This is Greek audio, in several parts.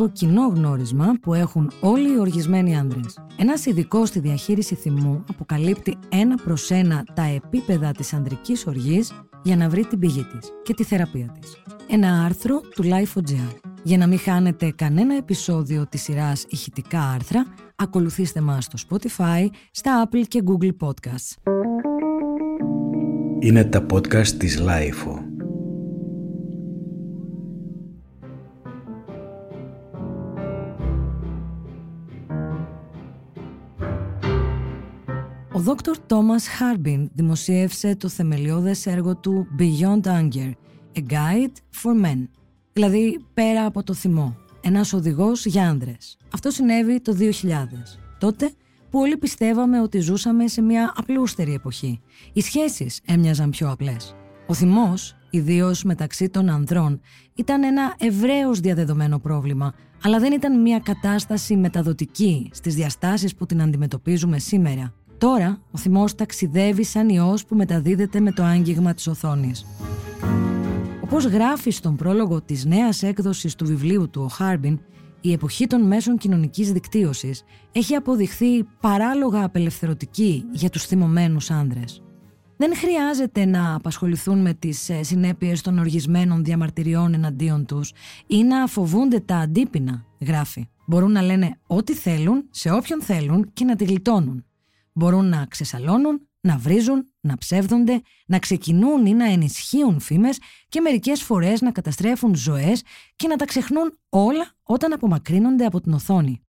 βασικό κοινό γνώρισμα που έχουν όλοι οι οργισμένοι άνδρες. Ένας ειδικός στη διαχείριση θυμού αποκαλύπτει ένα προς ένα τα επίπεδα της ανδρικής οργής για να βρει την πηγή της και τη θεραπεία της. Ένα άρθρο του Life.gr. Για να μην χάνετε κανένα επεισόδιο της σειράς ηχητικά άρθρα, ακολουθήστε μας στο Spotify, στα Apple και Google Podcasts. Είναι τα podcast της Lifeo. Ο Δόκτωρ Τόμας Χάρμπιν δημοσίευσε το θεμελιώδες έργο του Beyond Anger, A Guide for Men, δηλαδή πέρα από το θυμό, ένας οδηγός για άνδρες. Αυτό συνέβη το 2000, τότε που όλοι πιστεύαμε ότι ζούσαμε σε μια απλούστερη εποχή. Οι σχέσεις έμοιαζαν πιο απλές. Ο θυμός, ιδίως μεταξύ των ανδρών, ήταν ένα ευρέως διαδεδομένο πρόβλημα, αλλά δεν ήταν μια κατάσταση μεταδοτική στις διαστάσεις που την αντιμετωπίζουμε σήμερα. Τώρα, ο θυμός ταξιδεύει σαν ιός που μεταδίδεται με το άγγιγμα της οθόνης. Όπως γράφει στον πρόλογο της νέας έκδοσης του βιβλίου του ο Χάρμπιν, η εποχή των μέσων κοινωνικής δικτύωσης έχει αποδειχθεί παράλογα απελευθερωτική για τους θυμωμένους άνδρες. Δεν χρειάζεται να απασχοληθούν με τις ε, συνέπειες των οργισμένων διαμαρτυριών εναντίον τους ή να φοβούνται τα αντίπεινα, γράφει. Μπορούν να λένε ό,τι θέλουν, σε όποιον θέλουν και να τη γλιτώνουν. Μπορούν να ξεσαλώνουν, να βρίζουν, να ψεύδονται, να ξεκινούν ή να ενισχύουν φήμες και μερικές φορές να καταστρέφουν ζωές και να τα ξεχνούν όλα όταν απομακρύνονται από την οθόνη.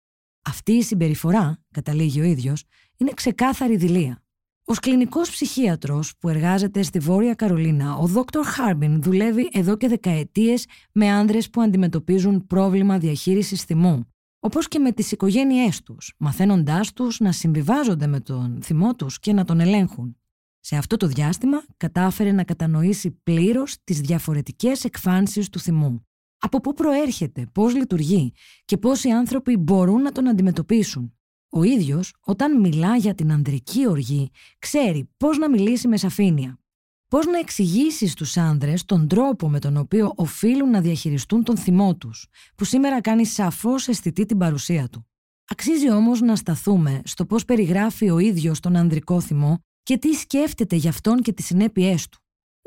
Αυτή η συμπεριφορά, καταλήγει ο ίδιος, είναι ξεκάθαρη δηλία. Ω κλινικός ψυχίατρος που εργάζεται στη Βόρεια Καρολίνα, ο Δόκτωρ Χάρμπιν δουλεύει εδώ και δεκαετίες με άνδρες που αντιμετωπίζουν πρόβλημα διαχείρισης θυμού όπως και με τις οικογένειές τους, μαθαίνοντάς τους να συμβιβάζονται με τον θυμό τους και να τον ελέγχουν. Σε αυτό το διάστημα κατάφερε να κατανοήσει πλήρως τις διαφορετικές εκφάνσεις του θυμού. Από πού προέρχεται, πώς λειτουργεί και πώς οι άνθρωποι μπορούν να τον αντιμετωπίσουν. Ο ίδιος, όταν μιλά για την ανδρική οργή, ξέρει πώς να μιλήσει με σαφήνεια. Πώς να εξηγήσεις στους άνδρες τον τρόπο με τον οποίο οφείλουν να διαχειριστούν τον θυμό τους, που σήμερα κάνει σαφώς αισθητή την παρουσία του; Αξίζει όμως να σταθούμε στο πώς περιγράφει ο ίδιος τον ανδρικό θυμό και τι σκέφτεται γι' αυτόν και τις συνέπειές του.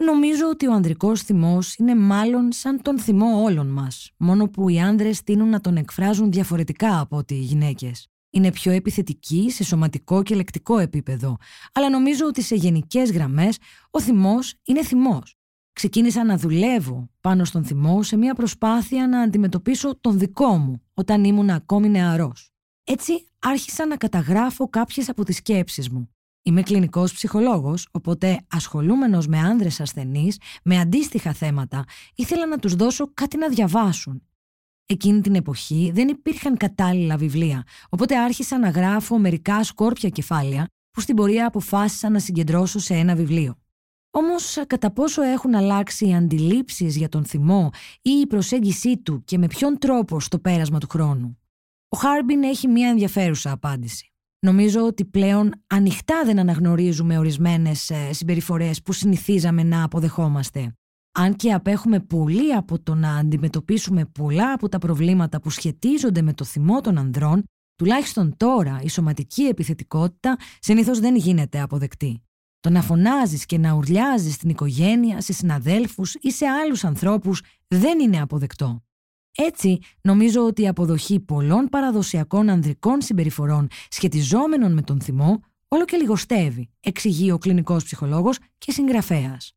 Νομίζω ότι ο ανδρικός θυμός είναι μάλλον σαν τον θυμό όλων μας, μόνο που οι άνδρες τείνουν να τον εκφράζουν διαφορετικά από ότι οι γυναίκες είναι πιο επιθετική σε σωματικό και λεκτικό επίπεδο, αλλά νομίζω ότι σε γενικές γραμμές ο θυμός είναι θυμός. Ξεκίνησα να δουλεύω πάνω στον θυμό σε μια προσπάθεια να αντιμετωπίσω τον δικό μου όταν ήμουν ακόμη νεαρός. Έτσι άρχισα να καταγράφω κάποιες από τις σκέψεις μου. Είμαι κλινικός ψυχολόγος, οπότε ασχολούμενος με άνδρες ασθενείς, με αντίστοιχα θέματα, ήθελα να τους δώσω κάτι να διαβάσουν Εκείνη την εποχή δεν υπήρχαν κατάλληλα βιβλία, οπότε άρχισα να γράφω μερικά σκόρπια κεφάλαια που στην πορεία αποφάσισα να συγκεντρώσω σε ένα βιβλίο. Όμως, κατά πόσο έχουν αλλάξει οι αντιλήψεις για τον θυμό ή η προσέγγιση του και με ποιον τρόπο στο πέρασμα του χρόνου; Ο Χάρμπιν έχει μια ενδιαφέρουσα απάντηση. Νομίζω ότι πλέον ανοιχτά δεν αναγνωρίζουμε ορισμένες ε, συμπεριφορές που συνηθίζαμε να αποδεχόμαστε αν και απέχουμε πολύ από το να αντιμετωπίσουμε πολλά από τα προβλήματα που σχετίζονται με το θυμό των ανδρών, τουλάχιστον τώρα η σωματική επιθετικότητα συνήθως δεν γίνεται αποδεκτή. Το να φωνάζεις και να ουρλιάζεις στην οικογένεια, σε συναδέλφους ή σε άλλους ανθρώπους δεν είναι αποδεκτό. Έτσι, νομίζω ότι η αποδοχή πολλών παραδοσιακών ανδρικών συμπεριφορών σχετιζόμενων με τον θυμό όλο και λιγοστεύει, εξηγεί ο κλινικός ψυχολόγος και συγγραφέας.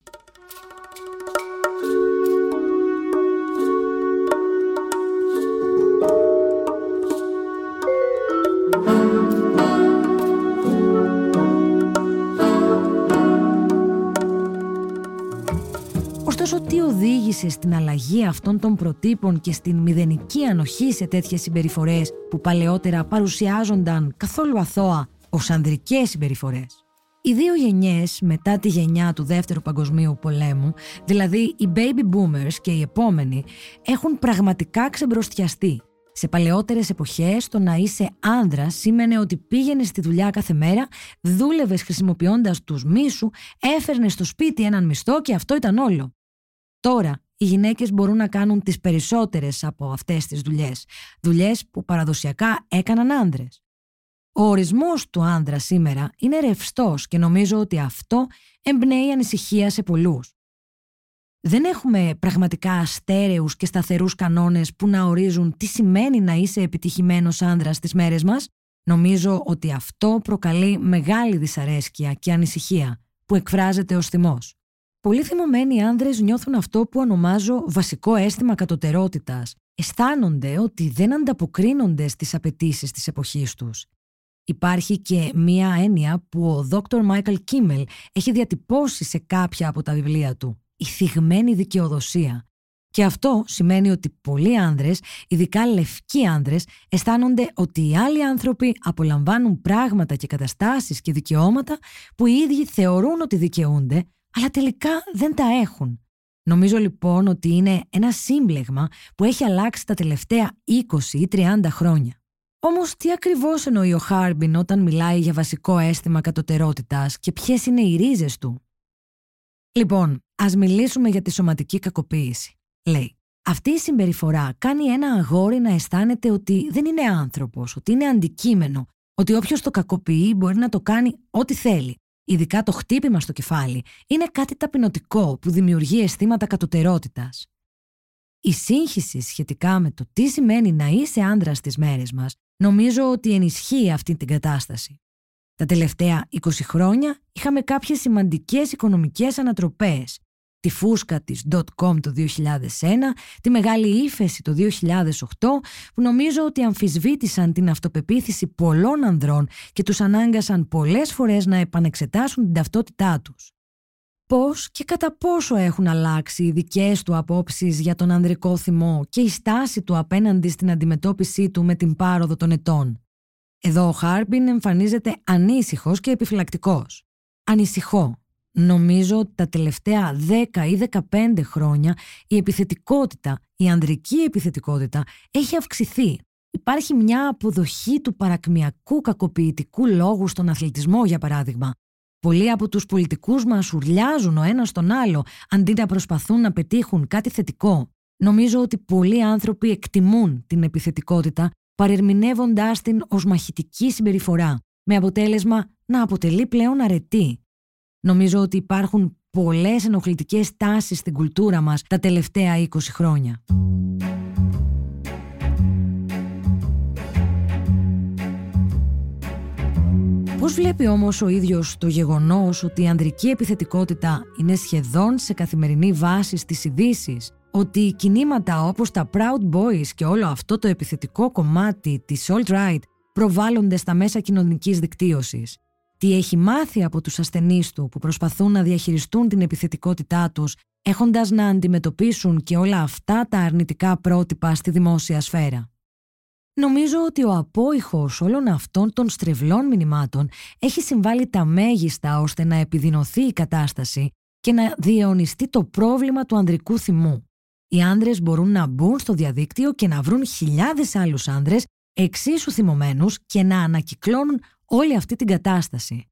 Ωστόσο, τι οδήγησε στην αλλαγή αυτών των προτύπων και στην μηδενική ανοχή σε τέτοιες συμπεριφορές που παλαιότερα παρουσιάζονταν καθόλου αθώα ως ανδρικές συμπεριφορές. Οι δύο γενιές μετά τη γενιά του Δεύτερου Παγκοσμίου Πολέμου, δηλαδή οι baby boomers και οι επόμενοι, έχουν πραγματικά ξεμπροστιαστεί. Σε παλαιότερες εποχές, το να είσαι άνδρας σήμαινε ότι πήγαινες στη δουλειά κάθε μέρα, δούλευες χρησιμοποιώντας τους μίσου, έφερνες στο σπίτι έναν μισθό και αυτό ήταν όλο. Τώρα, οι γυναίκες μπορούν να κάνουν τις περισσότερες από αυτές τις δουλειές, δουλειές που παραδοσιακά έκαναν άνδρες. Ο ορισμός του άνδρα σήμερα είναι ρευστός και νομίζω ότι αυτό εμπνέει ανησυχία σε πολλούς. Δεν έχουμε πραγματικά αστέρεους και σταθερούς κανόνες που να ορίζουν τι σημαίνει να είσαι επιτυχημένος άνδρας στις μέρες μας. Νομίζω ότι αυτό προκαλεί μεγάλη δυσαρέσκεια και ανησυχία που εκφράζεται ως θυμός. Πολλοί θυμωμένοι άνδρες νιώθουν αυτό που ονομάζω βασικό αίσθημα κατωτερότητας. Αισθάνονται ότι δεν ανταποκρίνονται στις απαιτήσεις της εποχής τους. Υπάρχει και μία έννοια που ο Dr. Michael Kimmel έχει διατυπώσει σε κάποια από τα βιβλία του. Η θυγμένη δικαιοδοσία. Και αυτό σημαίνει ότι πολλοί άνδρες, ειδικά λευκοί άνδρες, αισθάνονται ότι οι άλλοι άνθρωποι απολαμβάνουν πράγματα και καταστάσεις και δικαιώματα που οι ίδιοι θεωρούν ότι δικαιούνται, αλλά τελικά δεν τα έχουν. Νομίζω λοιπόν ότι είναι ένα σύμπλεγμα που έχει αλλάξει τα τελευταία 20 ή 30 χρόνια. Όμως, τι ακριβώς εννοεί ο Χάρμπιν όταν μιλάει για βασικό αίσθημα κατωτερότητα και ποιες είναι οι ρίζες του; Λοιπόν, ας μιλήσουμε για τη σωματική κακοποίηση. Λέει, αυτή η συμπεριφορά κάνει ένα αγόρι να αισθάνεται ότι δεν είναι άνθρωπος, ότι είναι αντικείμενο, ότι όποιος το κακοποιεί μπορεί να το κάνει ό,τι θέλει. Ειδικά το χτύπημα στο κεφάλι είναι κάτι ταπεινωτικό που δημιουργεί αισθήματα κατωτερότητας. Η σύγχυση σχετικά με το τι σημαίνει να είσαι άντρα στις μέρες μας νομίζω ότι ενισχύει αυτή την κατάσταση. Τα τελευταία 20 χρόνια είχαμε κάποιες σημαντικές οικονομικές ανατροπές. Τη φούσκα της .com το 2001, τη μεγάλη ύφεση το 2008 που νομίζω ότι αμφισβήτησαν την αυτοπεποίθηση πολλών ανδρών και τους ανάγκασαν πολλές φορές να επανεξετάσουν την ταυτότητά τους πώς και κατά πόσο έχουν αλλάξει οι δικές του απόψεις για τον ανδρικό θυμό και η στάση του απέναντι στην αντιμετώπιση του με την πάροδο των ετών; Εδώ ο Χάρμπιν εμφανίζεται ανήσυχος και επιφυλακτικός. Ανησυχώ. Νομίζω ότι τα τελευταία 10 ή 15 χρόνια η επιθετικότητα, η ανδρική επιθετικότητα έχει αυξηθεί. Υπάρχει μια αποδοχή του παρακμιακού κακοποιητικού λόγου στον αθλητισμό, για παράδειγμα, Πολλοί από τους πολιτικούς μας ουρλιάζουν ο ένας τον άλλο αντί να προσπαθούν να πετύχουν κάτι θετικό. Νομίζω ότι πολλοί άνθρωποι εκτιμούν την επιθετικότητα παρερμηνεύοντάς την ως μαχητική συμπεριφορά, με αποτέλεσμα να αποτελεί πλέον αρετή. Νομίζω ότι υπάρχουν πολλές ενοχλητικές τάσεις στην κουλτούρα μας τα τελευταία 20 χρόνια. Πώς βλέπει όμως ο ίδιος το γεγονός ότι η ανδρική επιθετικότητα είναι σχεδόν σε καθημερινή βάση στις ειδήσει, ότι οι κινήματα όπως τα Proud Boys και όλο αυτό το επιθετικό κομμάτι της alt-right προβάλλονται στα μέσα κοινωνικής δικτύωσης; Τι έχει μάθει από τους ασθενείς του που προσπαθούν να διαχειριστούν την επιθετικότητά τους έχοντας να αντιμετωπίσουν και όλα αυτά τα αρνητικά πρότυπα στη δημόσια σφαίρα; Νομίζω ότι ο απόϊχος όλων αυτών των στρεβλών μηνυμάτων έχει συμβάλει τα μέγιστα ώστε να επιδεινωθεί η κατάσταση και να διαιωνιστεί το πρόβλημα του ανδρικού θυμού. Οι άνδρες μπορούν να μπουν στο διαδίκτυο και να βρουν χιλιάδες άλλους άνδρες εξίσου θυμωμένους και να ανακυκλώνουν όλη αυτή την κατάσταση.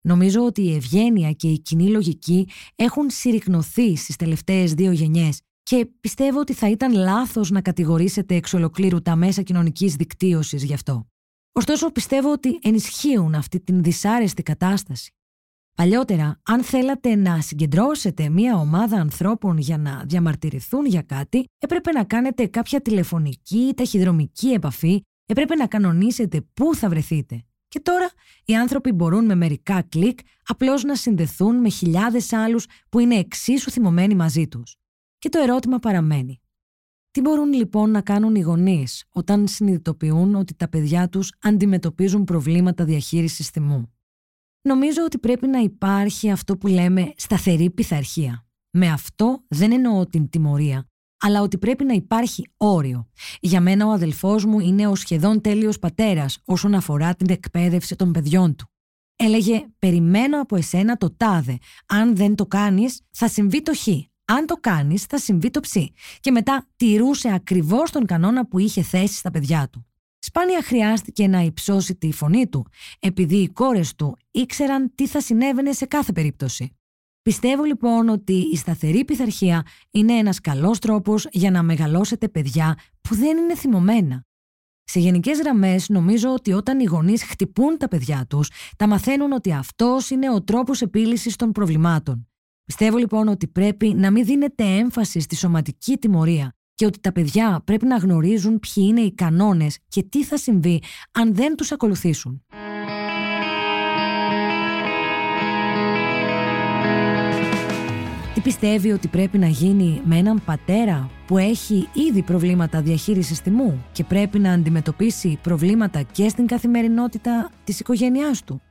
Νομίζω ότι η ευγένεια και η κοινή λογική έχουν συρρυκνωθεί στις τελευταίες δύο γενιές και πιστεύω ότι θα ήταν λάθος να κατηγορήσετε εξ ολοκλήρου τα μέσα κοινωνικής δικτύωσης γι' αυτό. Ωστόσο πιστεύω ότι ενισχύουν αυτή την δυσάρεστη κατάσταση. Παλιότερα, αν θέλατε να συγκεντρώσετε μία ομάδα ανθρώπων για να διαμαρτυρηθούν για κάτι, έπρεπε να κάνετε κάποια τηλεφωνική ή ταχυδρομική επαφή, έπρεπε να κανονίσετε πού θα βρεθείτε. Και τώρα οι άνθρωποι μπορούν με μερικά κλικ απλώς να συνδεθούν με χιλιάδες άλλους που είναι εξίσου θυμωμένοι μαζί τους. Και το ερώτημα παραμένει. Τι μπορούν λοιπόν να κάνουν οι γονείς όταν συνειδητοποιούν ότι τα παιδιά τους αντιμετωπίζουν προβλήματα διαχείρισης θυμού; Νομίζω ότι πρέπει να υπάρχει αυτό που λέμε σταθερή πειθαρχία. Με αυτό δεν εννοώ την τιμωρία, αλλά ότι πρέπει να υπάρχει όριο. Για μένα ο αδελφός μου είναι ο σχεδόν τέλειος πατέρας όσον αφορά την εκπαίδευση των παιδιών του. Έλεγε «Περιμένω από εσένα το τάδε. Αν δεν το κάνεις, θα συμβεί το χ. Αν το κάνεις, θα συμβεί το ψ. Και μετά τηρούσε ακριβώς τον κανόνα που είχε θέσει στα παιδιά του. Σπάνια χρειάστηκε να υψώσει τη φωνή του, επειδή οι κόρες του ήξεραν τι θα συνέβαινε σε κάθε περίπτωση. Πιστεύω λοιπόν ότι η σταθερή πειθαρχία είναι ένας καλός τρόπος για να μεγαλώσετε παιδιά που δεν είναι θυμωμένα. Σε γενικές γραμμές, νομίζω ότι όταν οι γονείς χτυπούν τα παιδιά τους, τα μαθαίνουν ότι αυτός είναι ο τρόπος επίλυσης των προβλημάτων. Πιστεύω λοιπόν ότι πρέπει να μην δίνετε έμφαση στη σωματική τιμωρία και ότι τα παιδιά πρέπει να γνωρίζουν ποιοι είναι οι κανόνες και τι θα συμβεί αν δεν τους ακολουθήσουν. Πιστεύει ότι πρέπει να γίνει με έναν πατέρα που έχει ήδη προβλήματα διαχείρισης τιμού και πρέπει να αντιμετωπίσει προβλήματα και στην καθημερινότητα της οικογένειάς του;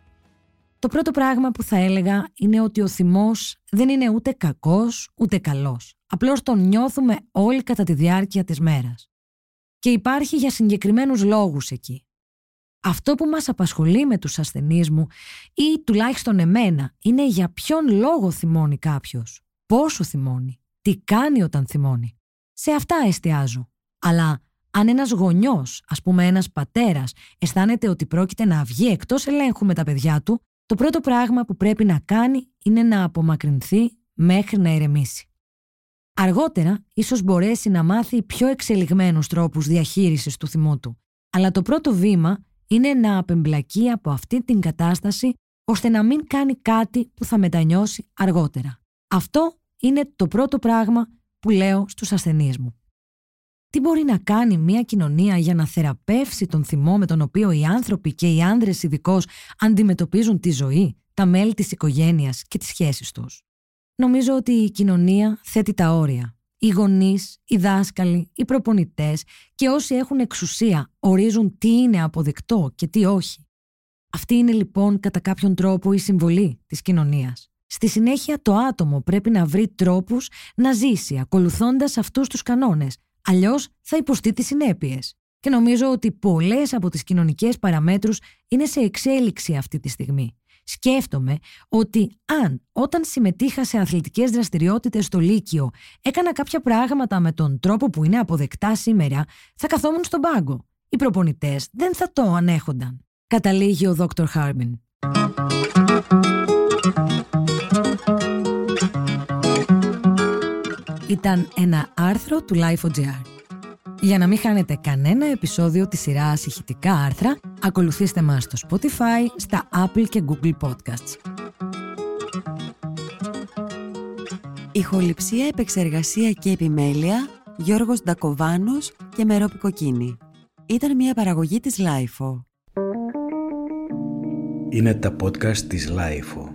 Το πρώτο πράγμα που θα έλεγα είναι ότι ο θυμός δεν είναι ούτε κακός ούτε καλός. Απλώς τον νιώθουμε όλοι κατά τη διάρκεια της μέρας. Και υπάρχει για συγκεκριμένους λόγους εκεί. Αυτό που μας απασχολεί με τους ασθενείς μου ή τουλάχιστον εμένα είναι για ποιον λόγο θυμώνει κάποιος, πόσο θυμώνει, τι κάνει όταν θυμώνει. Σε αυτά εστιάζω. Αλλά αν ένας γονιός, ας πούμε ένας πατέρας, αισθάνεται ότι πρόκειται να βγει εκτός ελέγχου με τα παιδιά του, το πρώτο πράγμα που πρέπει να κάνει είναι να απομακρυνθεί μέχρι να ηρεμήσει. Αργότερα, ίσως μπορέσει να μάθει πιο εξελιγμένους τρόπους διαχείρισης του θυμού του. Αλλά το πρώτο βήμα είναι να απεμπλακεί από αυτή την κατάσταση ώστε να μην κάνει κάτι που θα μετανιώσει αργότερα. Αυτό είναι το πρώτο πράγμα που λέω στους ασθενείς μου. Τι μπορεί να κάνει μια κοινωνία για να θεραπεύσει τον θυμό με τον οποίο οι άνθρωποι και οι άνδρες ειδικώς αντιμετωπίζουν τη ζωή, τα μέλη της οικογένειας και τις σχέσεις τους; Νομίζω ότι η κοινωνία θέτει τα όρια. Οι γονείς, οι δάσκαλοι, οι προπονητές και όσοι έχουν εξουσία ορίζουν τι είναι αποδεκτό και τι όχι. Αυτή είναι λοιπόν κατά κάποιον τρόπο η συμβολή της κοινωνίας. Στη συνέχεια το άτομο πρέπει να βρει τρόπους να ζήσει ακολουθώντας αυτούς τους κανόνες, αλλιώς θα υποστεί τις συνέπειες. Και νομίζω ότι πολλές από τις κοινωνικές παραμέτρους είναι σε εξέλιξη αυτή τη στιγμή σκέφτομαι ότι αν όταν συμμετείχα σε αθλητικές δραστηριότητες στο Λύκειο έκανα κάποια πράγματα με τον τρόπο που είναι αποδεκτά σήμερα, θα καθόμουν στον πάγκο. Οι προπονητές δεν θα το ανέχονταν. Καταλήγει ο Δόκτωρ Χάρμιν. Ήταν ένα άρθρο του Life.gr. Για να μην χάνετε κανένα επεισόδιο της σειράς ηχητικά άρθρα, ακολουθήστε μας στο Spotify, στα Apple και Google Podcasts. Ηχοληψία, επεξεργασία και επιμέλεια, Γιώργος Ντακοβάνος και Μερόπη Κοκκίνη. Ήταν μια παραγωγή της Lifeo. Είναι τα podcast της Lifeo.